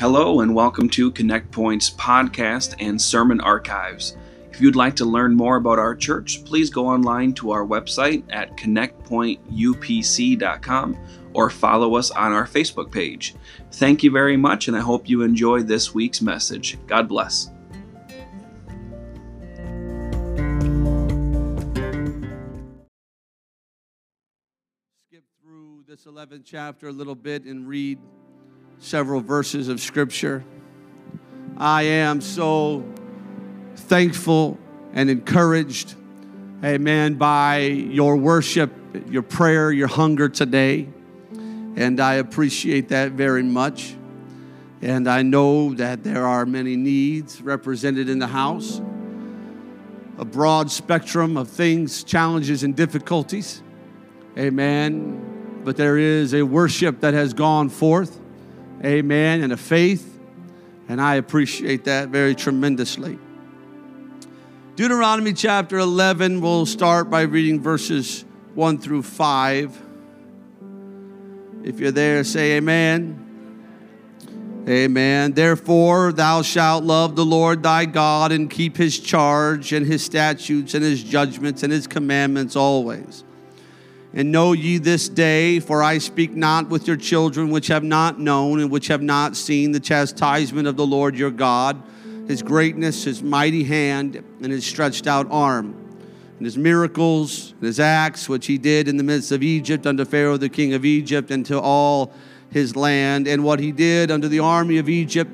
Hello, and welcome to Connect Point's podcast and sermon archives. If you'd like to learn more about our church, please go online to our website at connectpointupc.com or follow us on our Facebook page. Thank you very much, and I hope you enjoy this week's message. God bless. skip through this 11th chapter a little bit and read several verses of scripture. I am so thankful and encouraged, amen, by your worship, your prayer, your hunger today. And I appreciate that very much. And I know that there are many needs represented in the house, a broad spectrum of things, challenges, and difficulties. Amen. But there is a worship that has gone forth. Amen. And a faith. And I appreciate that very tremendously. Deuteronomy chapter 11, we'll start by reading verses 1 through 5. If you're there, say amen. Amen. Therefore, thou shalt love the Lord thy God and keep his charge and his statutes and his judgments and his commandments always. And know ye this day, for I speak not with your children which have not known and which have not seen the chastisement of the Lord your God, his greatness, his mighty hand, and his stretched out arm, and his miracles, and his acts which he did in the midst of Egypt unto Pharaoh the king of Egypt, and to all his land, and what he did unto the army of Egypt,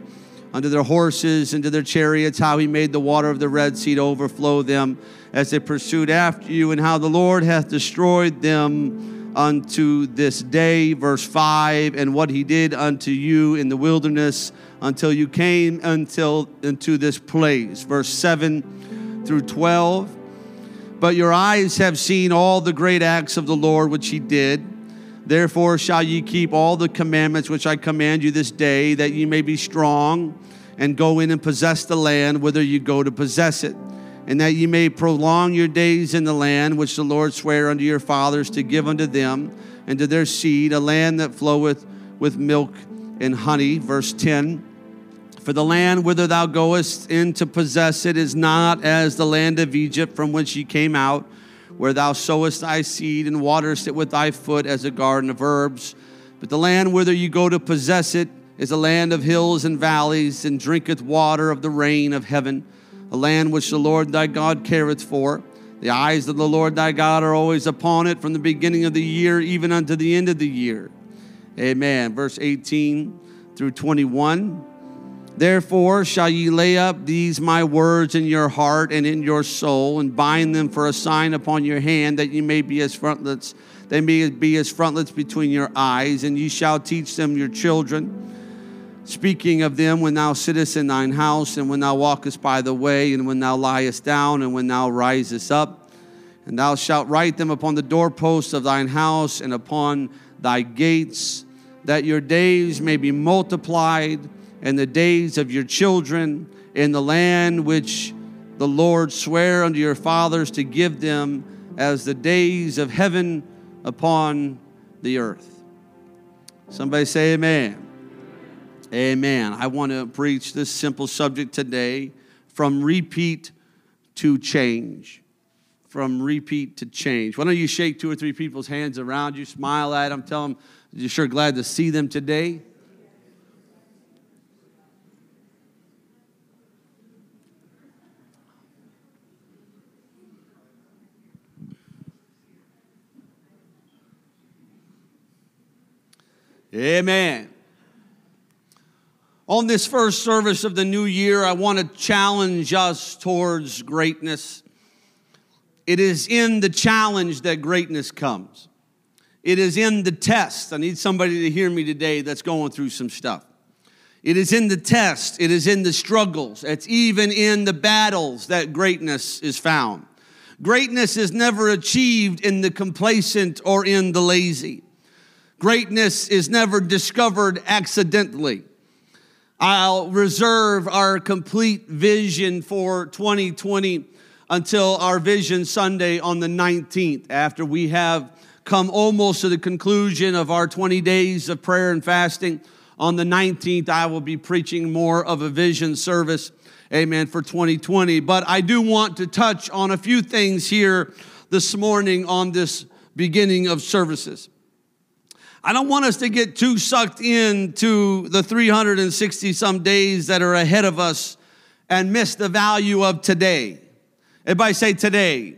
unto their horses, and to their chariots, how he made the water of the Red Sea to overflow them as they pursued after you, and how the Lord hath destroyed them unto this day. Verse 5 And what he did unto you in the wilderness until you came until into this place. Verse 7 through 12. But your eyes have seen all the great acts of the Lord which he did. Therefore shall ye keep all the commandments which I command you this day, that ye may be strong and go in and possess the land whither you go to possess it and that ye may prolong your days in the land which the Lord sware unto your fathers to give unto them and to their seed, a land that floweth with milk and honey. Verse 10 For the land whither thou goest in to possess it is not as the land of Egypt from which ye came out, where thou sowest thy seed and waterest it with thy foot as a garden of herbs. But the land whither you go to possess it is a land of hills and valleys, and drinketh water of the rain of heaven a land which the Lord thy God careth for. The eyes of the Lord thy God are always upon it from the beginning of the year even unto the end of the year. Amen. Verse 18 through 21. Therefore shall ye lay up these my words in your heart and in your soul, and bind them for a sign upon your hand, that ye may be as frontlets, they may be as frontlets between your eyes, and ye shall teach them your children speaking of them when thou sittest in thine house, and when thou walkest by the way, and when thou liest down, and when thou risest up. And thou shalt write them upon the doorposts of thine house and upon thy gates, that your days may be multiplied, and the days of your children in the land which the Lord sware unto your fathers to give them as the days of heaven upon the earth. Somebody say, Amen. Amen. I want to preach this simple subject today from repeat to change. From repeat to change. Why don't you shake two or three people's hands around you, smile at them, tell them you're sure glad to see them today? Amen. On this first service of the new year, I want to challenge us towards greatness. It is in the challenge that greatness comes. It is in the test. I need somebody to hear me today that's going through some stuff. It is in the test, it is in the struggles, it's even in the battles that greatness is found. Greatness is never achieved in the complacent or in the lazy. Greatness is never discovered accidentally. I'll reserve our complete vision for 2020 until our Vision Sunday on the 19th, after we have come almost to the conclusion of our 20 days of prayer and fasting, On the 19th, I will be preaching more of a vision service, amen, for 2020. But I do want to touch on a few things here this morning on this beginning of services. I don't want us to get too sucked into the 360 some days that are ahead of us and miss the value of today. Everybody say today.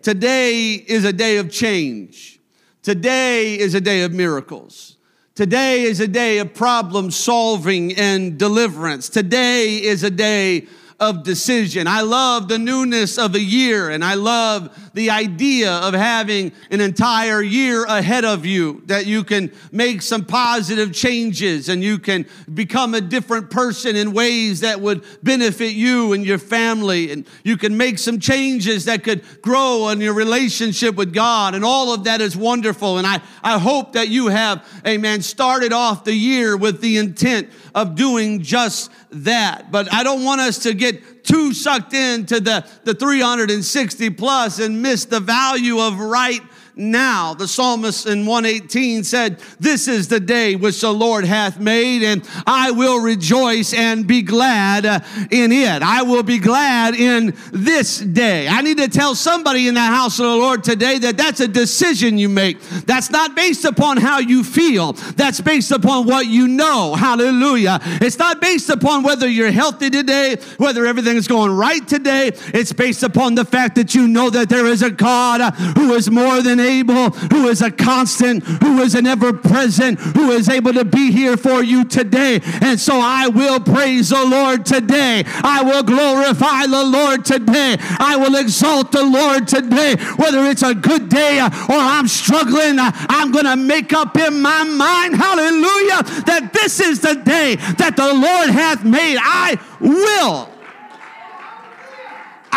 Today is a day of change. Today is a day of miracles. Today is a day of problem solving and deliverance. Today is a day of decision. I love the newness of a year, and I love the idea of having an entire year ahead of you that you can make some positive changes and you can become a different person in ways that would benefit you and your family. And you can make some changes that could grow in your relationship with God. And all of that is wonderful. And I, I hope that you have, amen, started off the year with the intent of doing just that. But I don't want us to get too sucked into the, the 360 plus and miss the value of right now. The psalmist in 118 said, This is the day which the Lord hath made, and I will rejoice and be glad in it. I will be glad in this day. I need to tell somebody in the house of the Lord today that that's a decision you make. That's not based upon how you feel, that's based upon what you know. Hallelujah. It's not based upon whether you're healthy today, whether everything is going right today. It's based upon the fact that you know that there is a God who is more than able, who is a constant, who is an ever present, who is able to be here for you today. And so I will praise the Lord today. I will glorify the Lord today. I will exalt the Lord today. Whether it's a good day or I'm struggling, I'm going to make up in my mind, hallelujah, that this is the day that the Lord hath made. I will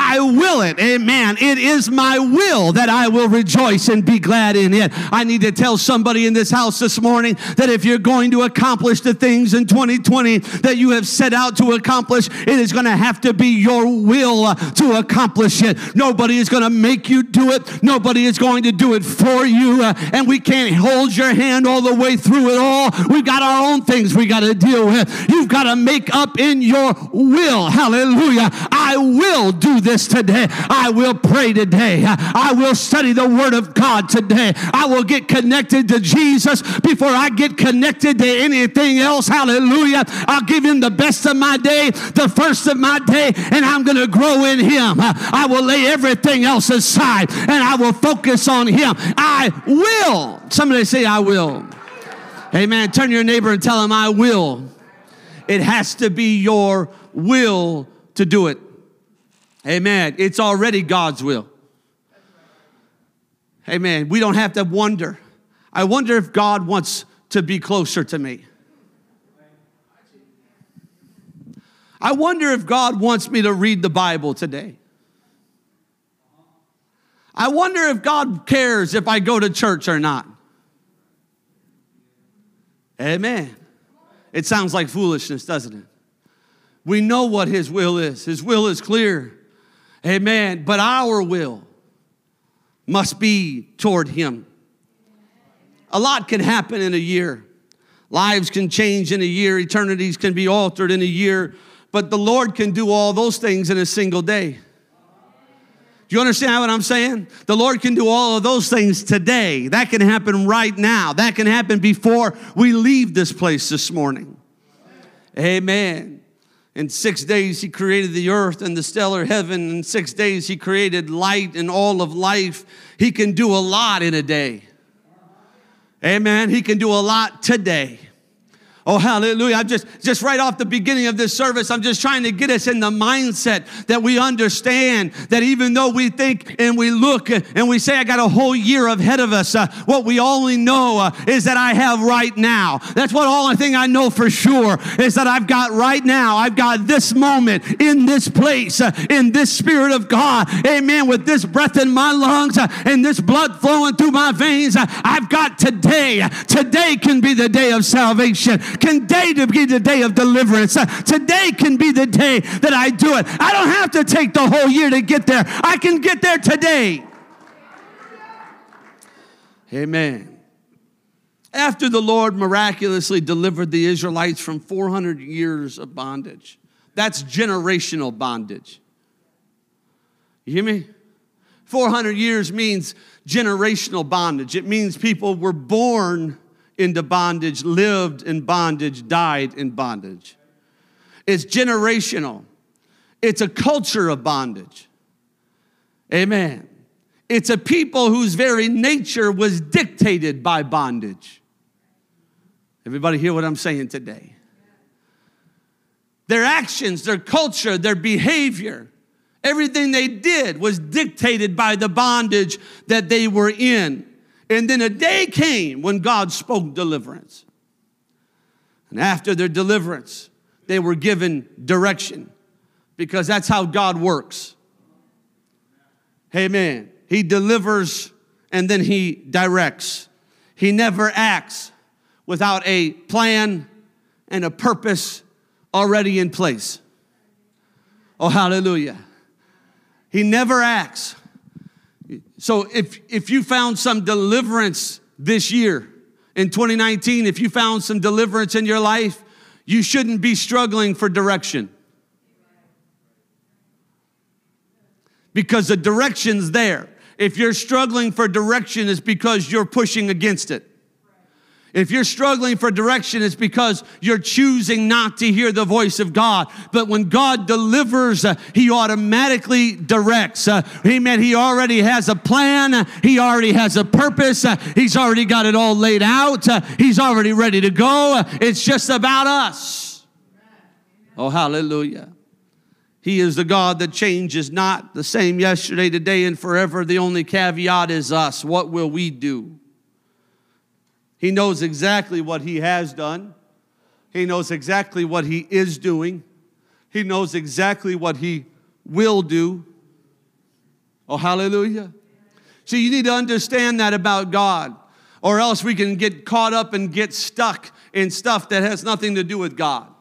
I will it. Amen. It is my will that I will rejoice and be glad in it. I need to tell somebody in this house this morning that if you're going to accomplish the things in 2020 that you have set out to accomplish, it is going to have to be your will to accomplish it. Nobody is going to make you do it. Nobody is going to do it for you. Uh, and we can't hold your hand all the way through it all. We've got our own things we got to deal with. You've got to make up in your will. Hallelujah. I will do this today. I will pray today. I will study the Word of God today. I will get connected to Jesus before I get connected to anything else. Hallelujah. I'll give Him the best of my day, the first of my day, and I'm going to grow in Him. I will lay everything else aside and I will focus on Him. I will. Somebody say, I will. Amen. Turn your neighbor and tell him, I will. It has to be your will to do it. Amen. It's already God's will. Amen. We don't have to wonder. I wonder if God wants to be closer to me. I wonder if God wants me to read the Bible today. I wonder if God cares if I go to church or not. Amen. It sounds like foolishness, doesn't it? We know what His will is, His will is clear. Amen. But our will must be toward Him. A lot can happen in a year. Lives can change in a year. Eternities can be altered in a year. But the Lord can do all those things in a single day. Do you understand what I'm saying? The Lord can do all of those things today. That can happen right now. That can happen before we leave this place this morning. Amen. In six days, he created the earth and the stellar heaven. In six days, he created light and all of life. He can do a lot in a day. Amen. He can do a lot today. Oh, hallelujah. I'm just, just right off the beginning of this service, I'm just trying to get us in the mindset that we understand that even though we think and we look and we say, I got a whole year ahead of us, uh, what we only know uh, is that I have right now. That's what all I think I know for sure is that I've got right now. I've got this moment in this place, uh, in this Spirit of God. Amen. With this breath in my lungs uh, and this blood flowing through my veins, uh, I've got today. Today can be the day of salvation can day to be the day of deliverance. Today can be the day that I do it. I don't have to take the whole year to get there. I can get there today. Amen. After the Lord miraculously delivered the Israelites from 400 years of bondage, that's generational bondage. You hear me? 400 years means generational bondage. It means people were born into bondage, lived in bondage, died in bondage. It's generational, it's a culture of bondage. Amen. It's a people whose very nature was dictated by bondage. Everybody hear what I'm saying today? Their actions, their culture, their behavior, everything they did was dictated by the bondage that they were in. And then a day came when God spoke deliverance. And after their deliverance, they were given direction because that's how God works. Amen. He delivers and then he directs. He never acts without a plan and a purpose already in place. Oh, hallelujah. He never acts. So if, if you found some deliverance this year, in 2019, if you found some deliverance in your life, you shouldn't be struggling for direction. Because the direction's there. If you're struggling for direction, it's because you're pushing against it. If you're struggling for direction, it's because you're choosing not to hear the voice of God. But when God delivers, uh, He automatically directs. Uh, amen. He already has a plan, He already has a purpose, uh, He's already got it all laid out, uh, He's already ready to go. Uh, it's just about us. Oh, hallelujah. He is the God that changes not the same yesterday, today, and forever. The only caveat is us. What will we do? He knows exactly what he has done. He knows exactly what he is doing. He knows exactly what he will do. Oh, hallelujah. See, you need to understand that about God, or else we can get caught up and get stuck in stuff that has nothing to do with God.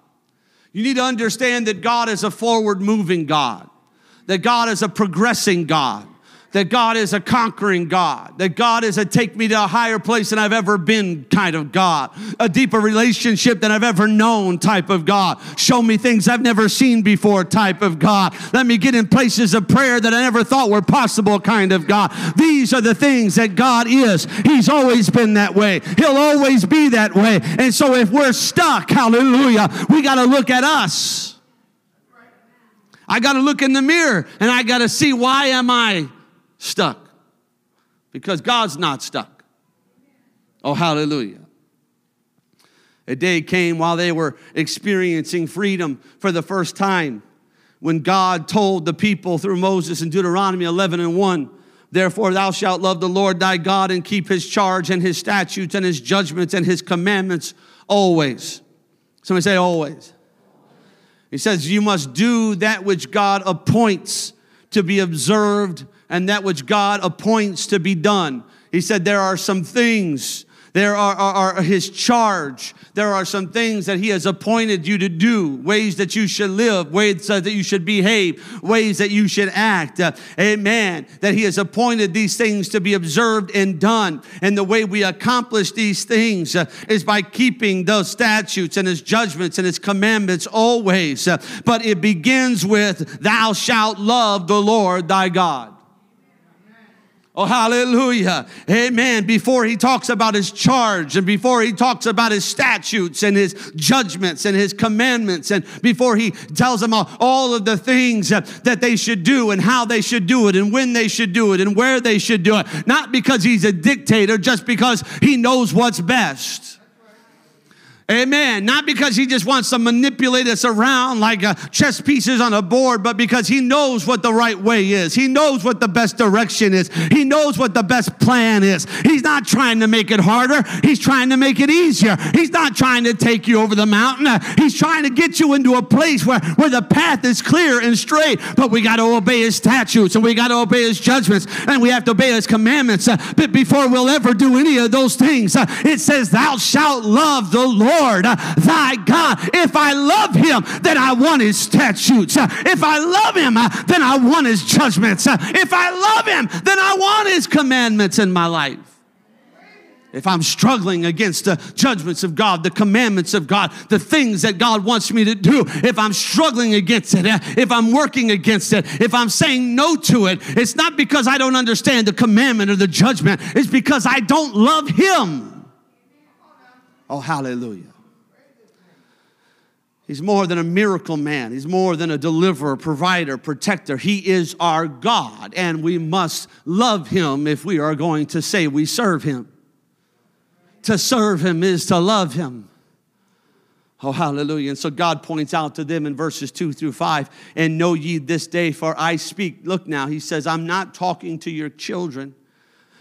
You need to understand that God is a forward moving God, that God is a progressing God that God is a conquering God, that God is a take me to a higher place than I've ever been kind of God, a deeper relationship than I've ever known type of God. Show me things I've never seen before type of God. Let me get in places of prayer that I never thought were possible kind of God. These are the things that God is. He's always been that way, He'll always be that way. And so if we're stuck, hallelujah, we got to look at us. I got to look in the mirror and I got to see why am I stuck because God's not stuck. Oh, hallelujah. A day came while they were experiencing freedom for the first time when God told the people through Moses in Deuteronomy 11 and 1 Therefore, thou shalt love the Lord thy God and keep his charge and his statutes and his judgments and his commandments always. Somebody say, always. He says, You must do that which God appoints to be observed and that which God appoints to be done. He said, There are some things, there are, are, are, His charge, there are some things that He has appointed you to do, ways that you should live, ways that you should behave, ways that you should act. Uh, amen. That He has appointed these things to be observed and done. And the way we accomplish these things uh, is by keeping those statutes and His judgments and His commandments always. Uh, but it begins with, Thou shalt love the Lord thy God. Oh, hallelujah. Amen. Before he talks about his charge and before he talks about his statutes and his judgments and his commandments and before he tells them all, all of the things that they should do and how they should do it and when they should do it and where they should do it. Not because he's a dictator, just because he knows what's best. Amen. Not because he just wants to manipulate us around like uh, chess pieces on a board, but because he knows what the right way is. He knows what the best direction is. He knows what the best plan is. He's not trying to make it harder. He's trying to make it easier. He's not trying to take you over the mountain. Uh, he's trying to get you into a place where, where the path is clear and straight, but we got to obey his statutes and we got to obey his judgments and we have to obey his commandments. Uh, but before we'll ever do any of those things, uh, it says, Thou shalt love the Lord Lord uh, thy God. If I love him, then I want his statutes. Uh, if I love him, uh, then I want his judgments. If I love him, then I want his commandments in my life. if I'm struggling against the judgments of God, the commandments of God, the things that God wants me to do, if I'm struggling against it, if I'm working against it, if I'm saying no to it, it's not because I don't understand the commandment or the judgment, it's because I don't love Him. Oh, hallelujah. He's more than a miracle man. He's more than a deliverer, provider, protector. He is our God, and we must love him if we are going to say we serve him. To serve him is to love him. Oh, hallelujah. And so God points out to them in verses two through five, and know ye this day, for I speak. Look now, he says, I'm not talking to your children,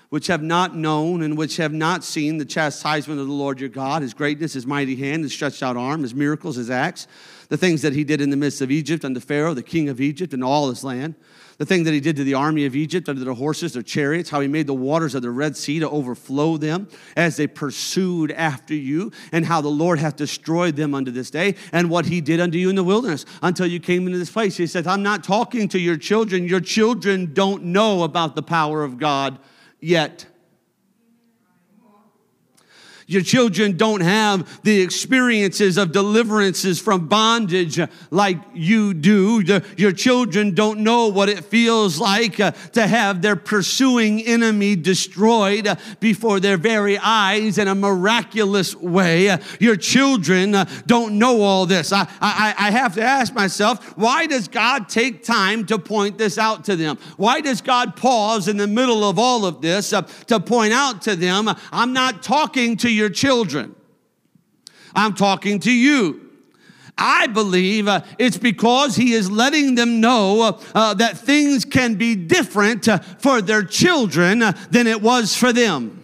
which have not known and which have not seen the chastisement of the Lord your God, his greatness, his mighty hand, his stretched out arm, his miracles, his acts, the things that he did in the midst of Egypt unto Pharaoh, the king of Egypt, and all his land the thing that he did to the army of Egypt under their horses, their chariots, how he made the waters of the Red Sea to overflow them as they pursued after you, and how the Lord hath destroyed them unto this day, and what he did unto you in the wilderness until you came into this place. He said, I'm not talking to your children. Your children don't know about the power of God yet. Your children don't have the experiences of deliverances from bondage like you do. Your children don't know what it feels like uh, to have their pursuing enemy destroyed before their very eyes in a miraculous way. Your children uh, don't know all this. I, I, I have to ask myself, why does God take time to point this out to them? Why does God pause in the middle of all of this uh, to point out to them, I'm not talking to your children. I'm talking to you. I believe uh, it's because he is letting them know uh, uh, that things can be different uh, for their children uh, than it was for them.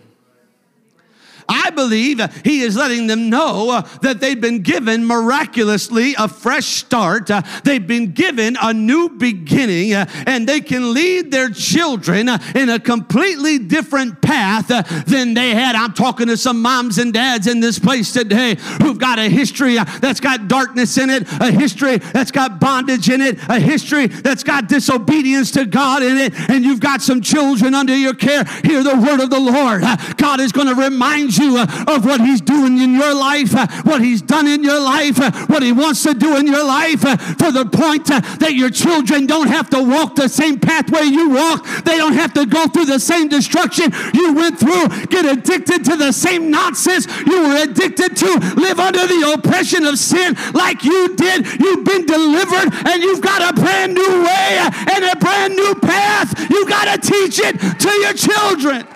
I believe he is letting them know uh, that they've been given miraculously a fresh start. Uh, they've been given a new beginning uh, and they can lead their children in a completely different path than they had. I'm talking to some moms and dads in this place today who've got a history that's got darkness in it, a history that's got bondage in it, a history that's got disobedience to God in it, and you've got some children under your care. Hear the word of the Lord. God is going to remind you uh, of what He's doing in your life, uh, what He's done in your life, uh, what He wants to do in your life, for the point that your children don't have to walk the same pathway you walk. They don't have to go through the same destruction you went through, get addicted to the same nonsense you were addicted to, live under the oppression of sin like you did. You've been delivered and you've got a brand new way and a brand new path. You got to teach it to your children.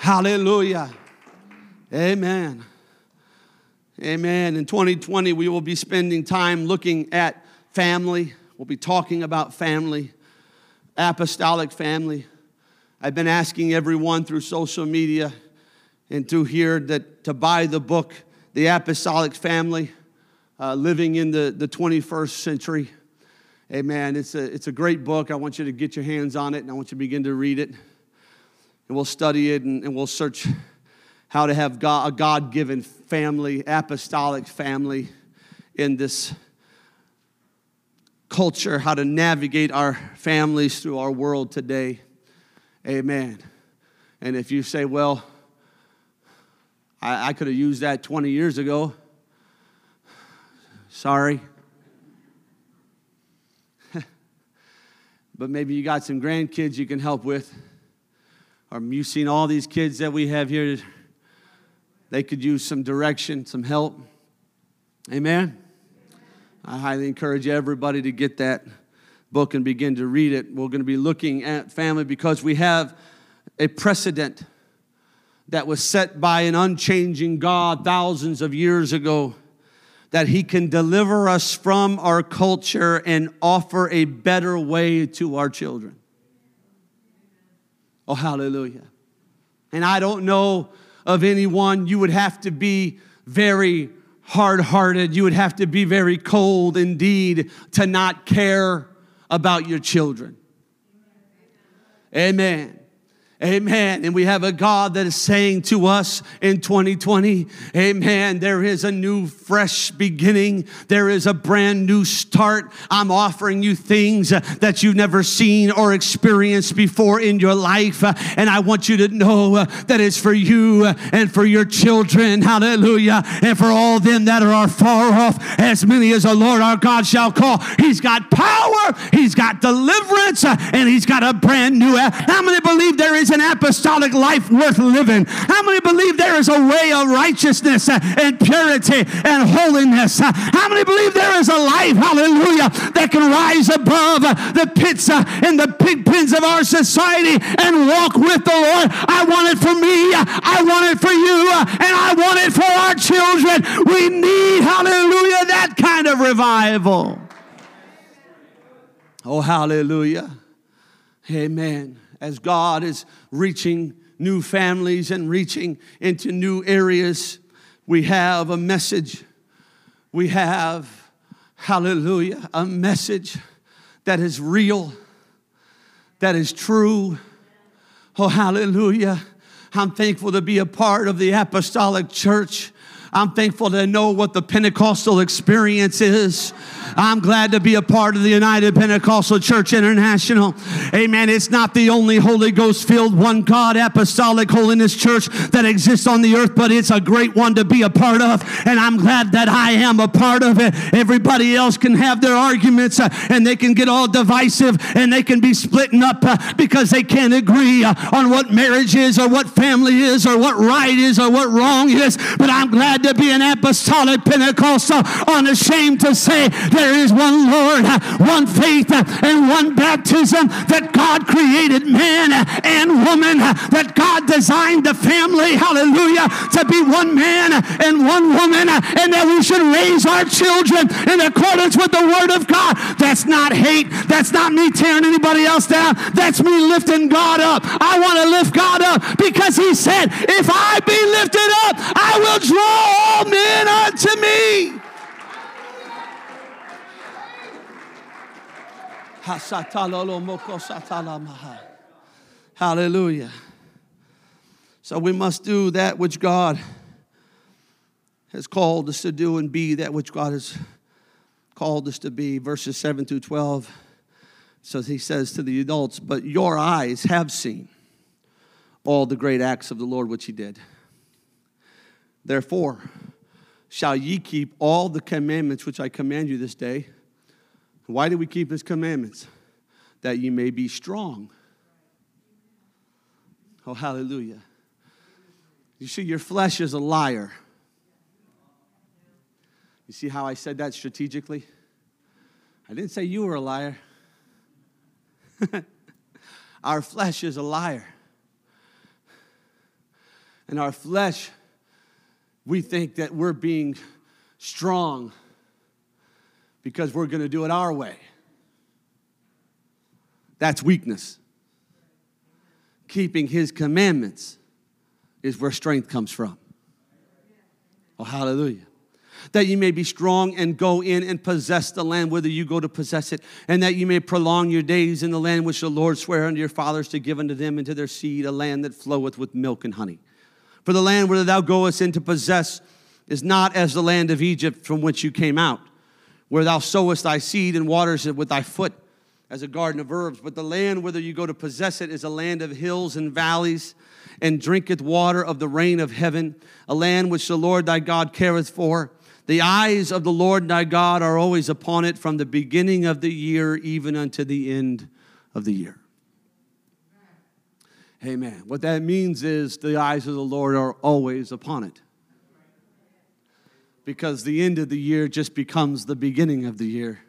Hallelujah. Amen. Amen. In 2020, we will be spending time looking at family. We'll be talking about family, apostolic family. I've been asking everyone through social media and through here that to buy the book, The Apostolic Family, uh, Living in the, the 21st Century. Amen. It's a, it's a great book. I want you to get your hands on it and I want you to begin to read it and we'll study it and, and we'll search how to have God, a God given family, apostolic family in this culture, how to navigate our families through our world today. Amen. And if you say, well, I, I could have used that 20 years ago, sorry. but maybe you got some grandkids you can help with or you've seen all these kids that we have here. They could use some direction, some help. Amen. I highly encourage everybody to get that book and begin to read it. We're going to be looking at family because we have a precedent that was set by an unchanging God thousands of years ago that He can deliver us from our culture and offer a better way to our children. Oh, hallelujah. And I don't know of anyone, you would have to be very hard hearted. You would have to be very cold indeed to not care about your children. Amen. Amen. And we have a God that is saying to us in 2020, Amen. There is a new, fresh beginning. There is a brand new start. I'm offering you things that you've never seen or experienced before in your life. And I want you to know that it's for you and for your children. Hallelujah. And for all them that are far off, as many as the Lord our God shall call. He's got power, He's got deliverance, and He's got a brand new. How many believe there is an apostolic life worth living? How many believe there is a way of righteousness and purity and holiness? How many believe there is a life, hallelujah, that can rise above the pits and the pig pens of our society and walk with the Lord? I want it for me, I want it for you, and I want it for our children. We need, hallelujah, that kind of revival. Oh, hallelujah. Amen as God is reaching new families and reaching into new areas, we have a message. We have, hallelujah, a message that is real, that is true. Oh, hallelujah. I'm thankful to be a part of the apostolic church. I'm thankful to know what the Pentecostal experience is. I'm glad to be a part of the United Pentecostal Church International. Amen. It's not the only Holy Ghost filled, one God, apostolic holiness church that exists on the earth, but it's a great one to be a part of. And I'm glad that I am a part of it. Everybody else can have their arguments uh, and they can get all divisive and they can be splitting up uh, because they can't agree uh, on what marriage is or what family is or what right is or what wrong is. But I'm glad to be an apostolic Pentecostal, unashamed to say there is one Lord, one faith, and one baptism, that God created man and woman, that God designed the family, hallelujah, to be one man and one woman, and that we should raise our children in accordance with the word of God. That's not hate. That's not me tearing anybody else down. That's me lifting God up. I want to lift God up because He said, If I be lifted up, I will draw all men unto me. Hallelujah. So we must do that which God has called us to do and be that which God has called us to be. Verses 7 through 12. So he says to the adults, But your eyes have seen all the great acts of the Lord which he did. Therefore, shall ye keep all the commandments which I command you this day why do we keep his commandments? That you may be strong. Oh, hallelujah. You see, your flesh is a liar. You see how I said that strategically? I didn't say you were a liar. our flesh is a liar. And our flesh, we think that we're being strong because we're going to do it our way. That's weakness. Keeping his commandments is where strength comes from. Oh, hallelujah. That you may be strong and go in and possess the land whither you go to possess it, and that you may prolong your days in the land which the Lord sware unto your fathers to give unto them and to their seed, a land that floweth with milk and honey. For the land whither thou goest in to possess is not as the land of Egypt from which you came out where thou sowest thy seed and waters it with thy foot as a garden of herbs. But the land whither you go to possess it is a land of hills and valleys, and drinketh water of the rain of heaven, a land which the Lord thy God careth for. The eyes of the Lord thy God are always upon it from the beginning of the year even unto the end of the year. Amen. What that means is the eyes of the Lord are always upon it because the end of the year just becomes the beginning of the year.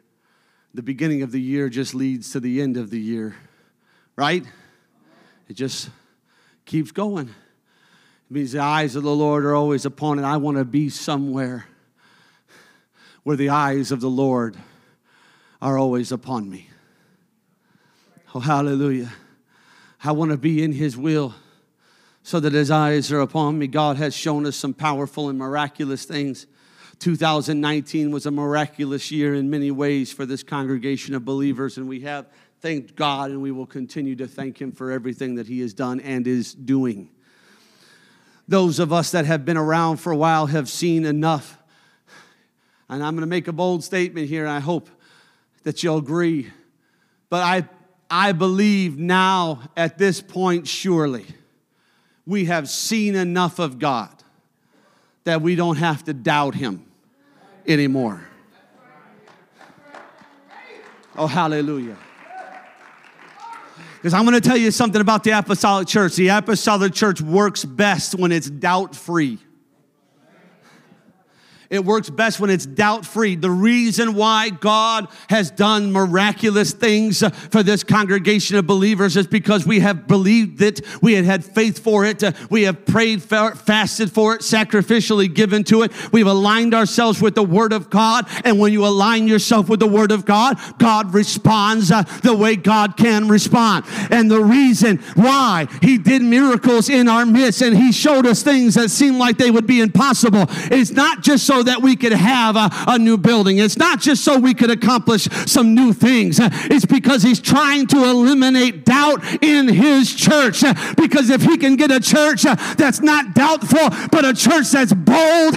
The beginning of the year just leads to the end of the year, right? It just keeps going. It means the eyes of the Lord are always upon it. I want to be somewhere where the eyes of the Lord are always upon me. Oh, hallelujah. I want to be in His will so that His eyes are upon me. God has shown us some powerful and miraculous things 2019 was a miraculous year in many ways for this congregation of believers, and we have thanked God and we will continue to thank Him for everything that He has done and is doing. Those of us that have been around for a while have seen enough. And I'm going to make a bold statement here, and I hope that you'll agree. But I, I believe now, at this point, surely, we have seen enough of God that we don't have to doubt Him anymore. Oh, hallelujah. Because I'm going to tell you something about the apostolic church. The apostolic church works best when it's doubt free. It works best when it's doubt free. The reason why God has done miraculous things for this congregation of believers is because we have believed it, we had had faith for it, we have prayed, fasted for it, sacrificially given to it. We've aligned ourselves with the Word of God. And when you align yourself with the Word of God, God responds uh, the way God can respond. And the reason why He did miracles in our midst and He showed us things that seemed like they would be impossible is not just so that we could have a, a new building. It's not just so we could accomplish some new things. It's because he's trying to eliminate doubt in his church. Because if he can get a church uh, that's not doubtful, but a church that's bold,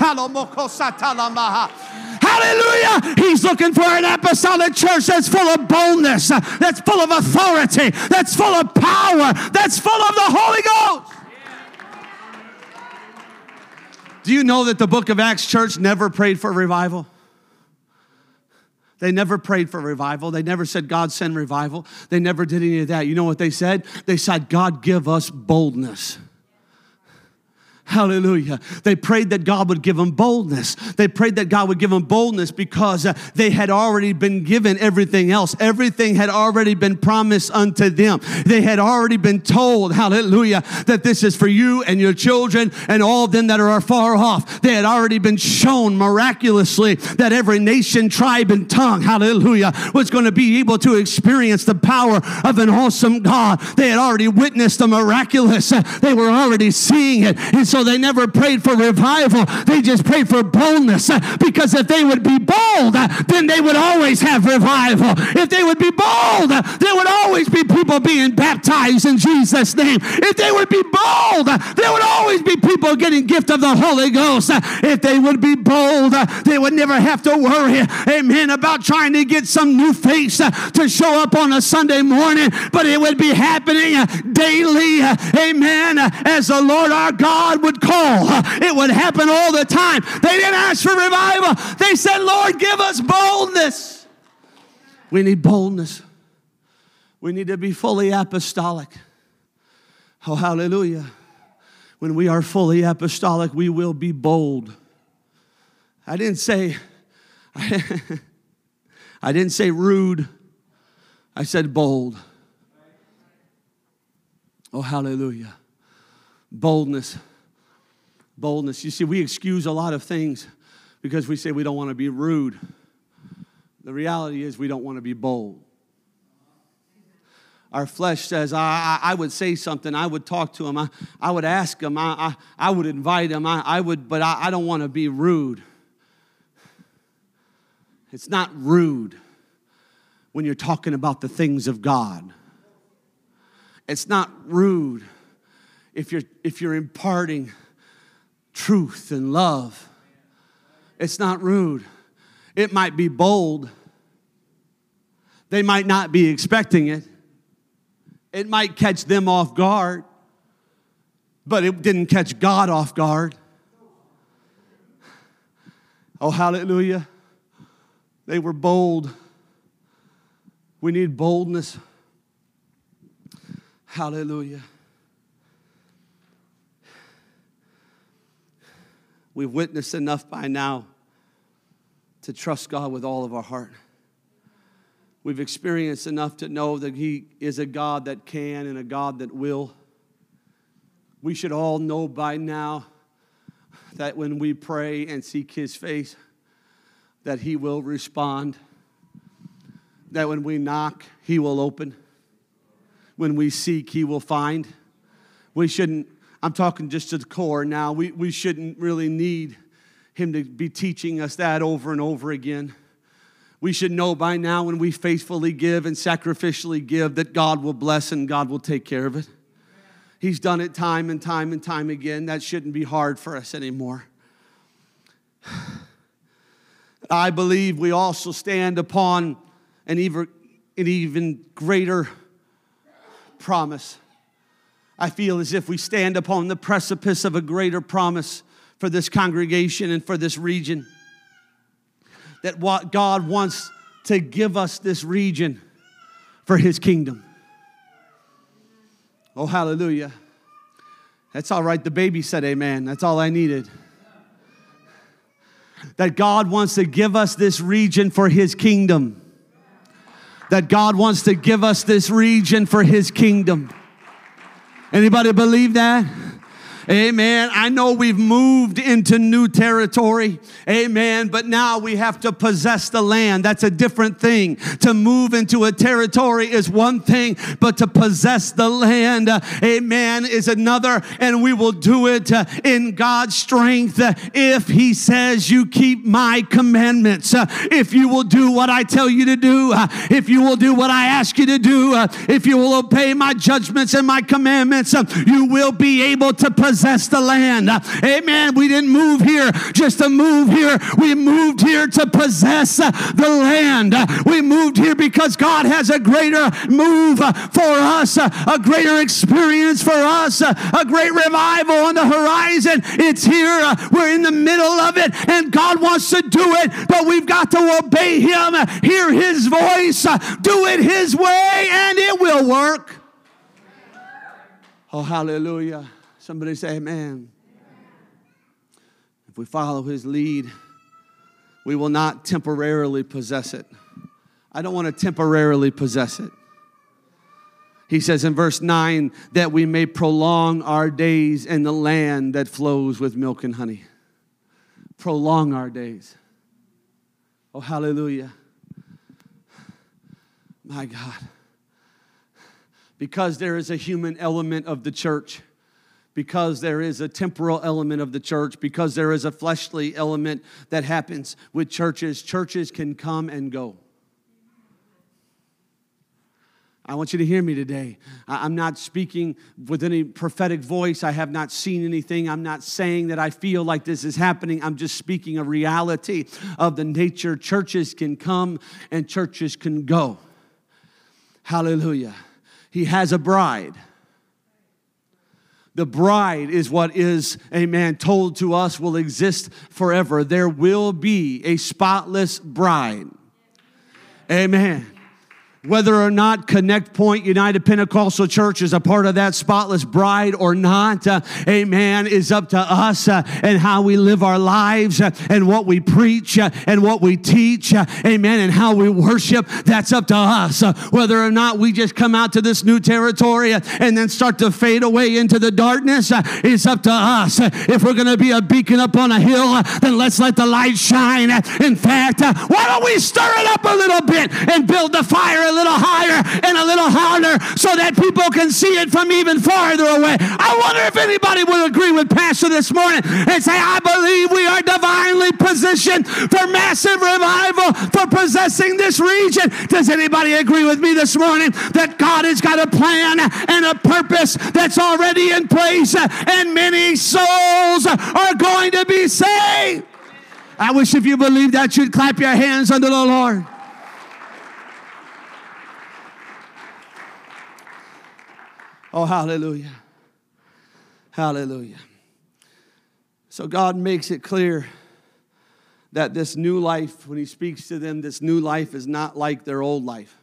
Hallelujah. He's looking for an apostolic church that's full of boldness, that's full of authority, that's full of power, that's full of the Holy Ghost. Do you know that the book of Acts church never prayed for revival? They never prayed for revival. They never said, God send revival. They never did any of that. You know what they said? They said, God give us boldness. Hallelujah. They prayed that God would give them boldness. They prayed that God would give them boldness because uh, they had already been given everything else. Everything had already been promised unto them. They had already been told, hallelujah, that this is for you and your children and all of them that are far off. They had already been shown miraculously that every nation, tribe, and tongue, hallelujah, was going to be able to experience the power of an awesome God. They had already witnessed the miraculous. They were already seeing it. And so they never prayed for revival. They just prayed for boldness because if they would be bold, then they would always have revival. If they would be bold, there would always be people being baptized in Jesus' name. If they would be bold, there would always be people getting gift of the Holy Ghost. If they would be bold, they would never have to worry, amen, about trying to get some new face to show up on a Sunday morning, but it would be happening daily, amen, as the Lord our God would call. It would happen all the time. They didn't ask for revival. They said, Lord, give us boldness. We need boldness. We need to be fully apostolic. Oh, hallelujah. When we are fully apostolic, we will be bold. I didn't say, I didn't say rude. I said bold. Oh, hallelujah. Boldness boldness. You see, we excuse a lot of things because we say we don't want to be rude. The reality is, we don't want to be bold. Our flesh says, I, I, I would say something, I would talk to him, I, I would ask him, I, I, I would invite him, I, I would, but I, I don't want to be rude. It's not rude when you're talking about the things of God. It's not rude if you're, if you're imparting truth and love. It's not rude. It might be bold. They might not be expecting it. It might catch them off guard, but it didn't catch God off guard. Oh, hallelujah. They were bold. We need boldness. Hallelujah. We've witnessed enough by now to trust God with all of our heart. We've experienced enough to know that He is a God that can and a God that will. We should all know by now that when we pray and seek His face, that He will respond. That when we knock, He will open. When we seek, He will find. We shouldn't I'm talking just to the core now. We, we shouldn't really need him to be teaching us that over and over again. we should know by now when we faithfully give and sacrificially give that God will bless and God will take care of it. He's done it time and time and time again. That shouldn't be hard for us anymore. I believe we also stand upon an even, an even greater promise. I feel as if we stand upon the precipice of a greater promise for this congregation and for this region. That what God wants to give us this region for his kingdom. Oh, hallelujah. That's all right. The baby said amen. That's all I needed. That God wants to give us this region for his kingdom. That God wants to give us this region for his kingdom. Anybody believe that? Amen. I know we've moved into new territory. Amen. But now we have to possess the land. That's a different thing. To move into a territory is one thing, but to possess the land, uh, amen, is another. And we will do it uh, in God's strength uh, if He says, You keep my commandments. If you will do what I tell you to do. If you will do what I ask you to do. If you will obey my judgments and my commandments, you will be able to possess possess the land. Amen. We didn't move here just to move here. We moved here to possess the land. We moved here because God has a greater move for us, a greater experience for us, a great revival on the horizon. It's here. We're in the middle of it, and God wants to do it, but we've got to obey Him, hear His voice, do it His way, and it will work. Oh, hallelujah. Somebody say, Amen. If we follow his lead, we will not temporarily possess it. I don't want to temporarily possess it. He says in verse 9 that we may prolong our days in the land that flows with milk and honey. Prolong our days. Oh, hallelujah. My God. Because there is a human element of the church because there is a temporal element of the church, because there is a fleshly element that happens with churches. Churches can come and go. I want you to hear me today. I'm not speaking with any prophetic voice. I have not seen anything. I'm not saying that I feel like this is happening. I'm just speaking a reality of the nature. Churches can come and churches can go. Hallelujah. He has a bride. The bride is what is, amen, told to us will exist forever. There will be a spotless bride. Amen whether or not Connect Point United Pentecostal Church is a part of that spotless bride or not, uh, amen, is up to us uh, and how we live our lives uh, and what we preach uh, and what we teach, uh, amen, and how we worship. That's up to us. Uh, whether or not we just come out to this new territory and then start to fade away into the darkness is up to us. if we're going to be a beacon up on a hill, then let's let the light shine. In fact, why don't we stir it up a little bit and build the fire little higher and a little harder so that people can see it from even farther away. I wonder if anybody would agree with Pastor this morning and say, I believe we are divinely positioned for massive revival, for possessing this region. Does anybody agree with me this morning that God has got a plan and a purpose that's already in place and many souls are going to be saved? I wish if you believe that you'd clap your hands unto the Lord. Oh, hallelujah. Hallelujah. So God makes it clear that this new life, when He speaks to them, this new life is not like their old life.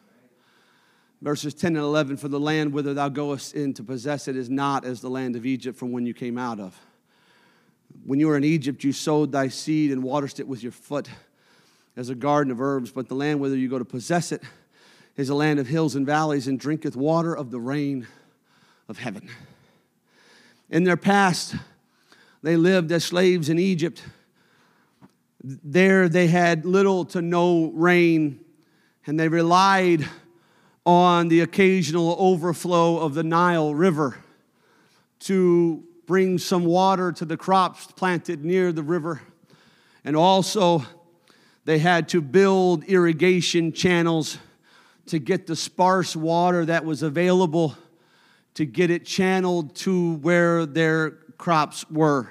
Verses 10 and 11 For the land whither thou goest in to possess it is not as the land of Egypt from when you came out of. When you were in Egypt, you sowed thy seed and watered it with your foot as a garden of herbs, but the land whither you go to possess it is a land of hills and valleys and drinketh water of the rain of heaven. In their past, they lived as slaves in Egypt. There, they had little to no rain, and they relied on the occasional overflow of the Nile River to bring some water to the crops planted near the river. And also, They had to build irrigation channels to get the sparse water that was available to get it channeled to where their crops were.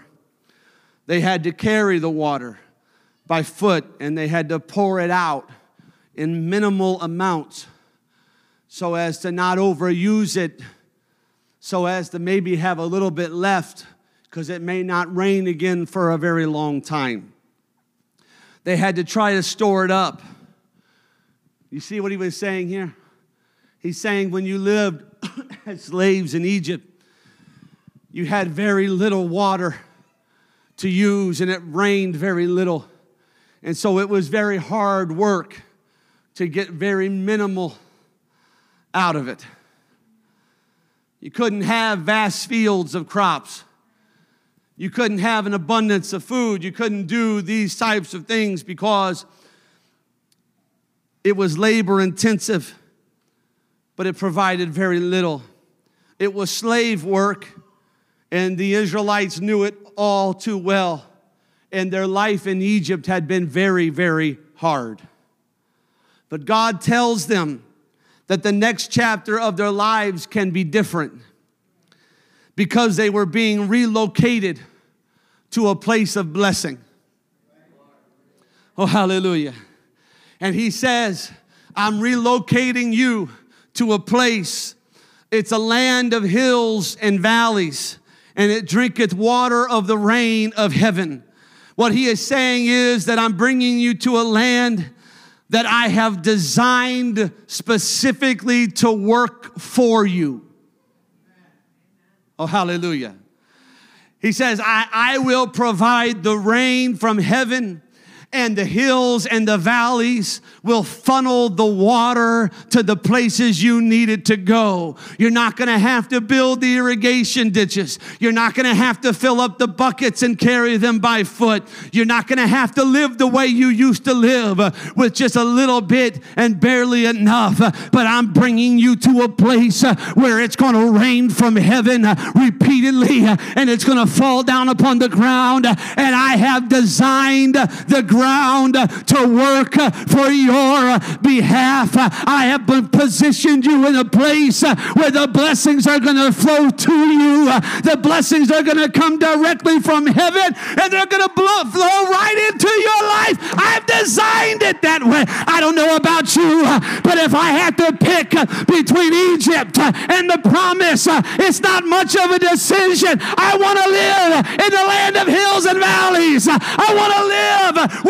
They had to carry the water by foot and they had to pour it out in minimal amounts so as to not overuse it, so as to maybe have a little bit left because it may not rain again for a very long time. They had to try to store it up. You see what he was saying here? He's saying when you lived as slaves in Egypt, you had very little water to use and it rained very little. And so it was very hard work to get very minimal out of it. You couldn't have vast fields of crops. You couldn't have an abundance of food. You couldn't do these types of things because it was labor intensive, but it provided very little. It was slave work, and the Israelites knew it all too well. And their life in Egypt had been very, very hard. But God tells them that the next chapter of their lives can be different because they were being relocated to a place of blessing. Oh, hallelujah. And he says, I'm relocating you to a place. It's a land of hills and valleys, and it drinketh water of the rain of heaven. What he is saying is that I'm bringing you to a land that I have designed specifically to work for you. Oh, hallelujah. He says, I, I will provide the rain from heaven and the hills and the valleys will funnel the water to the places you need it to go. You're not going to have to build the irrigation ditches. You're not going to have to fill up the buckets and carry them by foot. You're not going to have to live the way you used to live with just a little bit and barely enough. But I'm bringing you to a place where it's going to rain from heaven repeatedly and it's going to fall down upon the ground. And I have designed the ground to work for your behalf. I have positioned you in a place where the blessings are going to flow to you. The blessings are going to come directly from heaven and they're going to flow right into your life. I've designed it that way. I don't know about you, but if I had to pick between Egypt and the promise, it's not much of a decision. I want to live in the land of hills and valleys. I want to live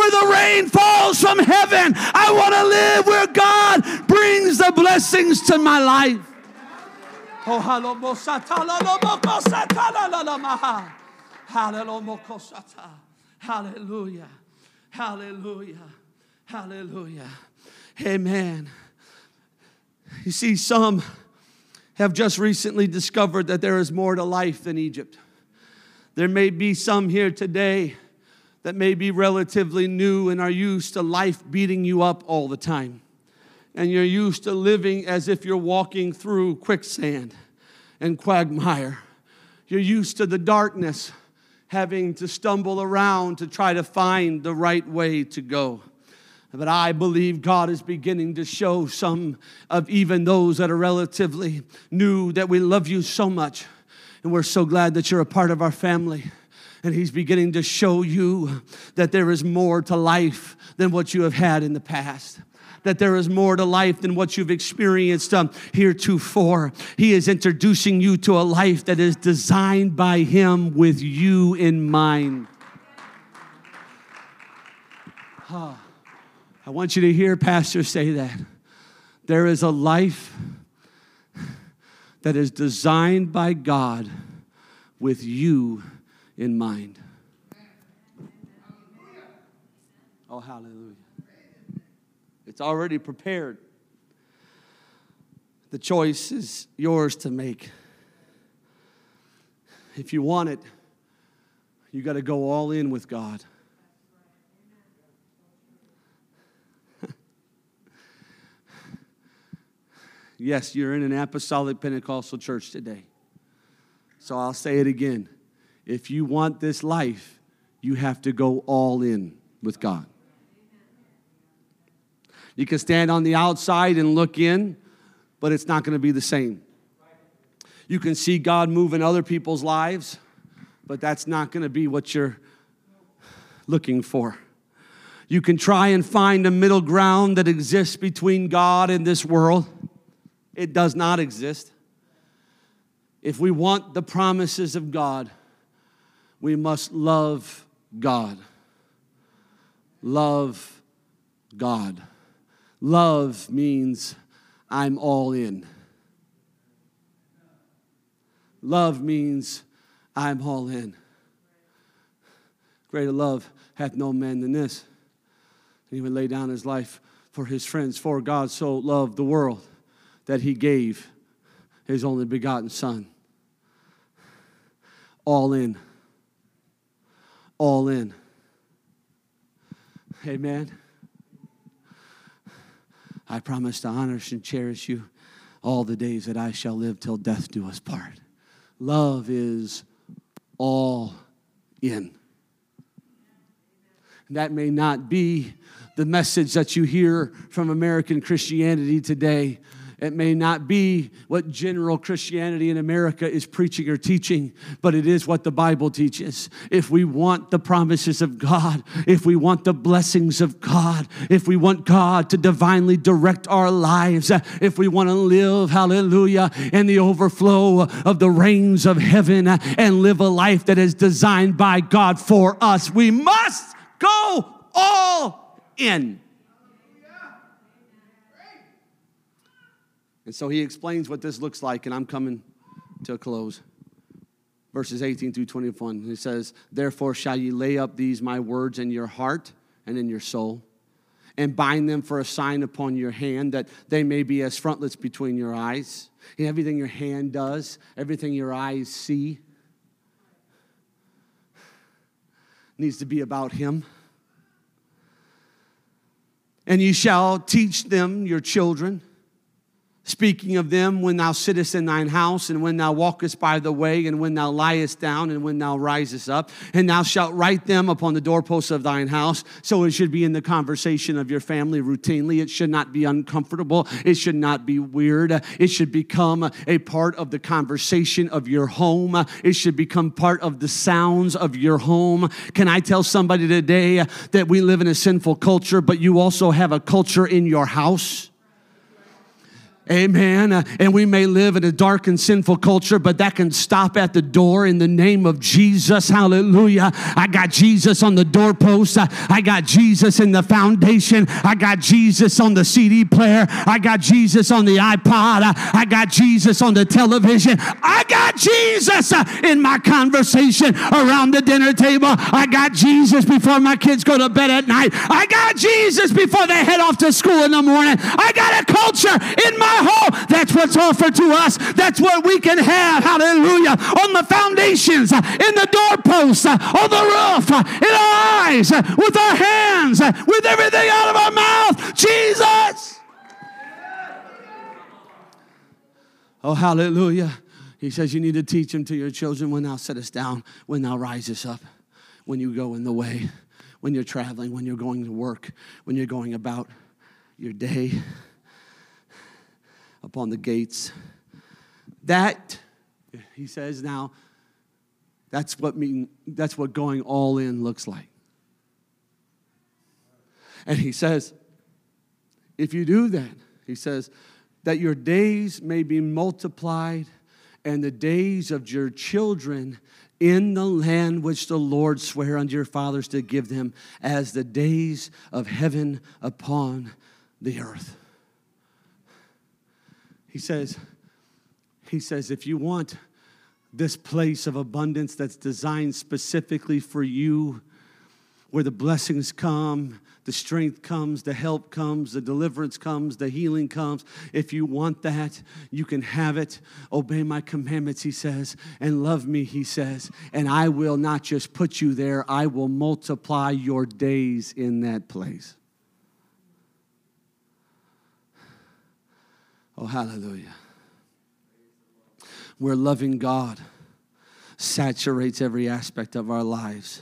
where the rain falls from heaven. I want to live where God brings the blessings to my life. Oh, hallelujah. Hallelujah. Hallelujah. Amen. You see, some have just recently discovered that there is more to life than Egypt. There may be some here today that may be relatively new and are used to life beating you up all the time. And you're used to living as if you're walking through quicksand and quagmire. You're used to the darkness, having to stumble around to try to find the right way to go. But I believe God is beginning to show some of even those that are relatively new that we love you so much. And we're so glad that you're a part of our family and He's beginning to show you that there is more to life than what you have had in the past that there is more to life than what you've experienced um, heretofore. He is introducing you to a life that is designed by Him with you in mind. Oh, I want you to hear Pastor say that. There is a life that is designed by God with you in mind. Oh, hallelujah. It's already prepared. The choice is yours to make. If you want it, you got to go all in with God. yes, you're in an apostolic Pentecostal church today. So I'll say it again. If you want this life, you have to go all in with God. You can stand on the outside and look in, but it's not going to be the same. You can see God move in other people's lives, but that's not going to be what you're looking for. You can try and find a middle ground that exists between God and this world. It does not exist. If we want the promises of God, we must love God. Love God. Love means I'm all in. Love means I'm all in. Greater love hath no man than this. And he would lay down his life for his friends. For God so loved the world that he gave his only begotten Son. All in. All in. Amen. I promise to honor and cherish you all the days that I shall live till death do us part. Love is all in. That may not be the message that you hear from American Christianity today, it may not be what general Christianity in America is preaching or teaching, but it is what the Bible teaches. If we want the promises of God, if we want the blessings of God, if we want God to divinely direct our lives, if we want to live, hallelujah, in the overflow of the rains of heaven and live a life that is designed by God for us, we must go all in. And so he explains what this looks like, and I'm coming to a close. Verses 18 through 21. He says, Therefore shall ye lay up these my words in your heart and in your soul, and bind them for a sign upon your hand, that they may be as frontlets between your eyes. And everything your hand does, everything your eyes see, needs to be about him. And ye shall teach them your children Speaking of them, when thou sittest in thine house, and when thou walkest by the way, and when thou liest down, and when thou risest up, and thou shalt write them upon the doorposts of thine house. So it should be in the conversation of your family routinely. It should not be uncomfortable. It should not be weird. It should become a part of the conversation of your home. It should become part of the sounds of your home. Can I tell somebody today that we live in a sinful culture, but you also have a culture in your house? Amen. Uh, and we may live in a dark and sinful culture, but that can stop at the door in the name of Jesus. Hallelujah. I got Jesus on the doorpost. I, I got Jesus in the foundation. I got Jesus on the CD player. I got Jesus on the iPod. I, I got Jesus on the television. I got Jesus uh, in my conversation around the dinner table. I got Jesus before my kids go to bed at night. I got Jesus before they head off to school in the morning. I got a culture in my That's what's offered to us. That's what we can have. Hallelujah. On the foundations, in the doorposts, on the roof, in our eyes, with our hands, with everything out of our mouth. Jesus. Oh, hallelujah. He says, You need to teach them to your children when thou sittest down, when thou risest up, when you go in the way, when you're traveling, when you're going to work, when you're going about your day upon the gates. That, he says now, that's what mean, that's what going all in looks like. And he says, if you do that, he says, that your days may be multiplied and the days of your children in the land which the Lord sware unto your fathers to give them as the days of heaven upon the earth. He says, he says, if you want this place of abundance that's designed specifically for you, where the blessings come, the strength comes, the help comes, the deliverance comes, the healing comes. If you want that, you can have it. Obey my commandments, he says, and love me, he says. And I will not just put you there, I will multiply your days in that place. Oh, hallelujah. Where loving God saturates every aspect of our lives,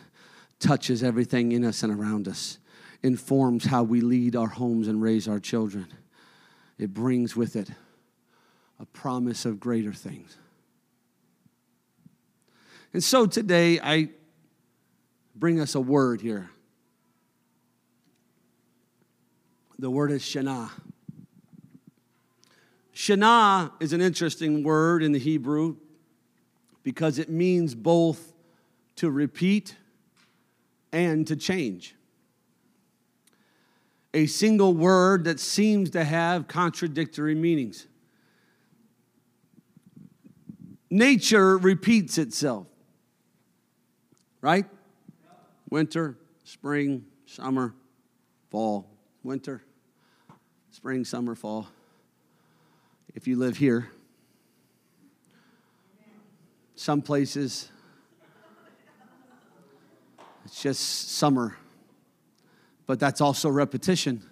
touches everything in us and around us. informs how we lead our homes and raise our children. It brings with it a promise of greater things. And so today I bring us a word here. The word is Shana. Shana is an interesting word in the Hebrew because it means both to repeat and to change. A single word that seems to have contradictory meanings. Nature repeats itself, right? Winter, spring, summer, fall, winter, spring, summer, fall. If you live here, some places it's just summer, but that's also repetition.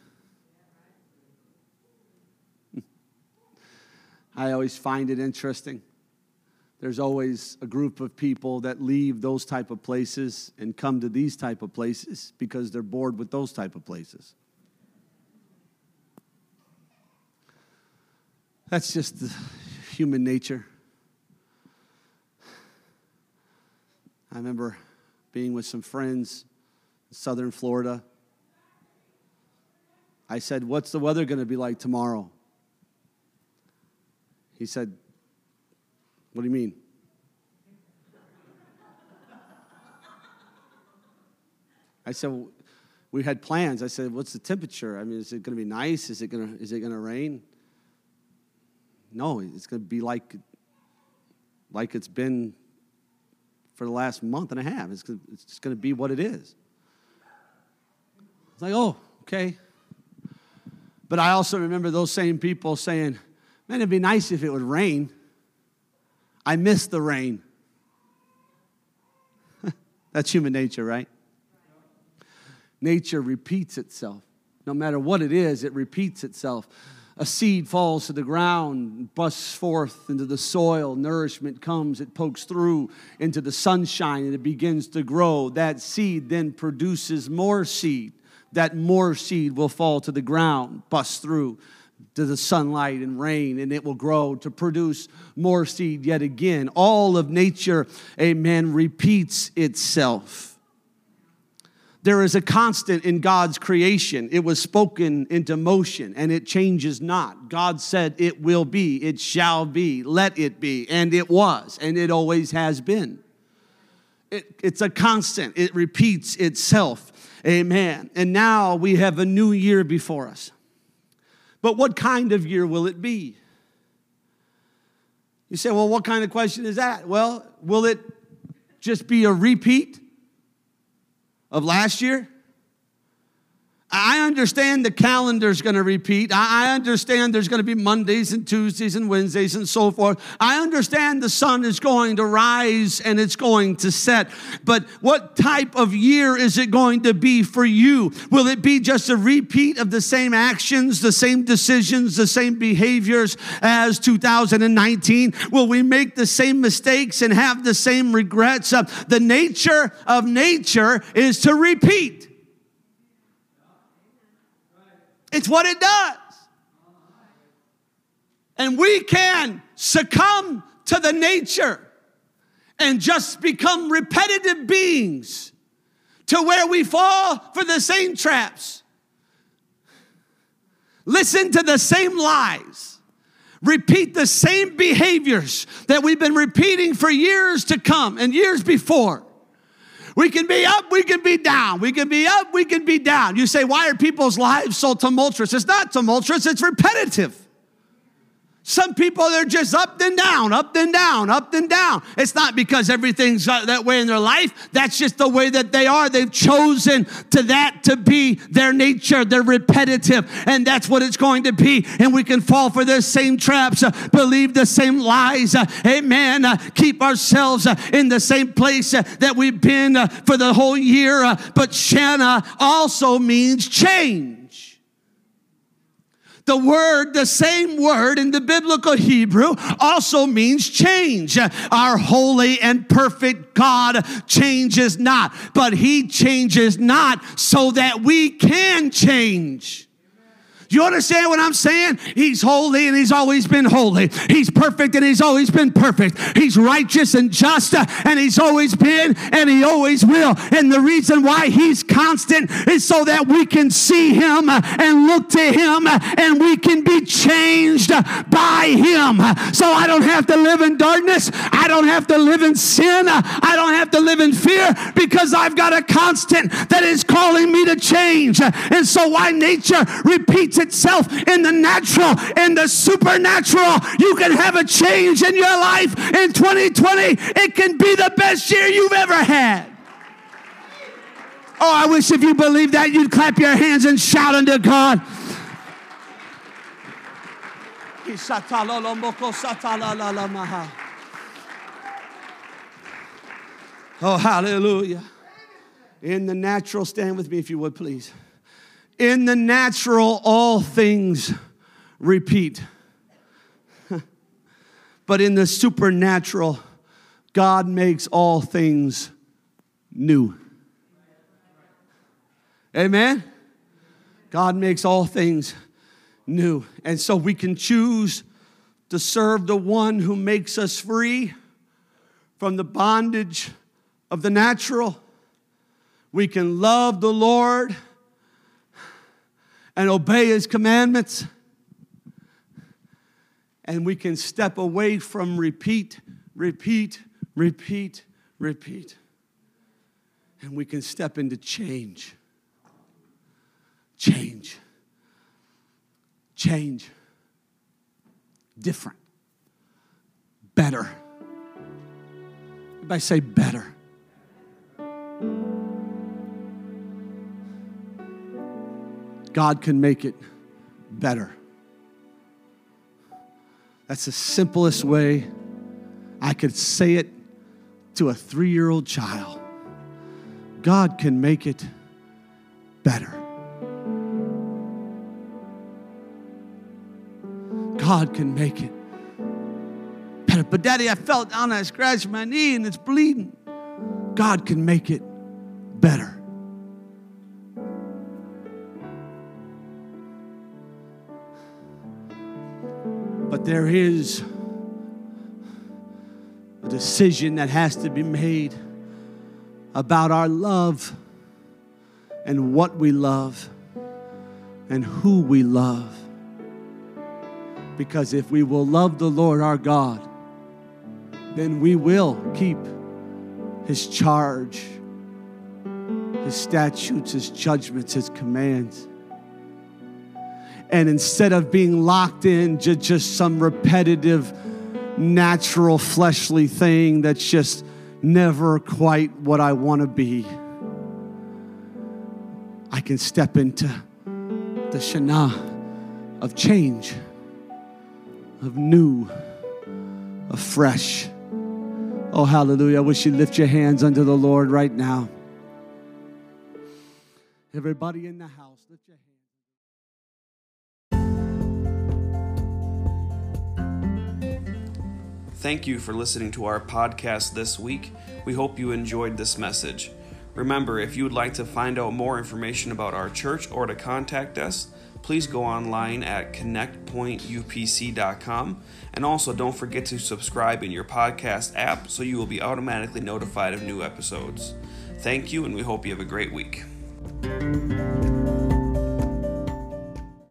I always find it interesting. There's always a group of people that leave those type of places and come to these type of places because they're bored with those type of places. That's just human nature. I remember being with some friends in southern Florida. I said, What's the weather going to be like tomorrow? He said, What do you mean? I said, We had plans. I said, What's the temperature? I mean, is it going to be nice? Is it going to, is it going to rain? No, it's going to be like, like it's been for the last month and a half. It's, it's just going to be what it is. It's like, oh, okay. But I also remember those same people saying, man, it'd be nice if it would rain. I miss the rain. That's human nature, right? Nature repeats itself. No matter what it is, it repeats itself a seed falls to the ground, busts forth into the soil, nourishment comes, it pokes through into the sunshine, and it begins to grow. That seed then produces more seed. That more seed will fall to the ground, bust through to the sunlight and rain, and it will grow to produce more seed yet again. All of nature, amen, repeats itself. There is a constant in God's creation. It was spoken into motion and it changes not. God said, It will be, it shall be, let it be. And it was, and it always has been. It, it's a constant, it repeats itself. Amen. And now we have a new year before us. But what kind of year will it be? You say, well, what kind of question is that? Well, will it just be a repeat? Of last year? I understand the calendar's going to repeat. I understand there's going to be Mondays and Tuesdays and Wednesdays and so forth. I understand the sun is going to rise and it's going to set. But what type of year is it going to be for you? Will it be just a repeat of the same actions, the same decisions, the same behaviors as 2019? Will we make the same mistakes and have the same regrets? Uh, the nature of nature is to repeat. It's what it does. And we can succumb to the nature and just become repetitive beings to where we fall for the same traps, listen to the same lies, repeat the same behaviors that we've been repeating for years to come and years before. We can be up, we can be down. We can be up, we can be down. You say, why are people's lives so tumultuous? It's not tumultuous, it's repetitive. Some people, they're just up and down, up and down, up and down. It's not because everything's that way in their life. That's just the way that they are. They've chosen to that to be their nature. They're repetitive, and that's what it's going to be. And we can fall for the same traps, uh, believe the same lies. Uh, amen. Uh, keep ourselves uh, in the same place uh, that we've been uh, for the whole year. but Shana also means change The word, the same word in the biblical Hebrew, also means change. Our holy and perfect God changes not, but He changes not so that we can change. You understand what I'm saying? He's holy and he's always been holy. He's perfect and he's always been perfect. He's righteous and just uh, and he's always been and he always will. And the reason why he's constant is so that we can see him uh, and look to him uh, and we can be changed by him. So I don't have to live in darkness. I don't have to live in sin. I don't have to live in fear because I've got a constant that is calling me to change. And so why nature repeats itself in the natural in the supernatural. You can have a change in your life in 2020. It can be the best year you've ever had. Oh, I wish if you believe that, you'd clap your hands and shout unto God. Oh, hallelujah. In the natural, stand with me if you would, please. In the natural, all things repeat. but in the supernatural, God makes all things new. Amen? God makes all things new. And so we can choose to serve the one who makes us free from the bondage of the natural. We can love the Lord and obey his commandments. And we can step away from repeat, repeat, repeat, repeat. And we can step into change. Change. Change. Different. Better. Everybody say better. God can make it better. That's the simplest way I could say it to a three year old child. God can make it better. God can make it better. But, Daddy, I fell down and I scratched my knee and it's bleeding. God can make it better. There is a decision that has to be made about our love and what we love and who we love. Because if we will love the Lord our God, then we will keep His charge, His statutes, His judgments, His commands. And instead of being locked in to just some repetitive, natural, fleshly thing that's just never quite what I want to be, I can step into the Shana of change, of new, of fresh. Oh, hallelujah. I wish you lift your hands unto the Lord right now. Everybody in the house, lift your hands. Thank you for listening to our podcast this week. We hope you enjoyed this message. Remember, if you would like to find out more information about our church or to contact us, please go online at connectpointupc.com. And also, don't forget to subscribe in your podcast app so you will be automatically notified of new episodes. Thank you, and we hope you have a great week.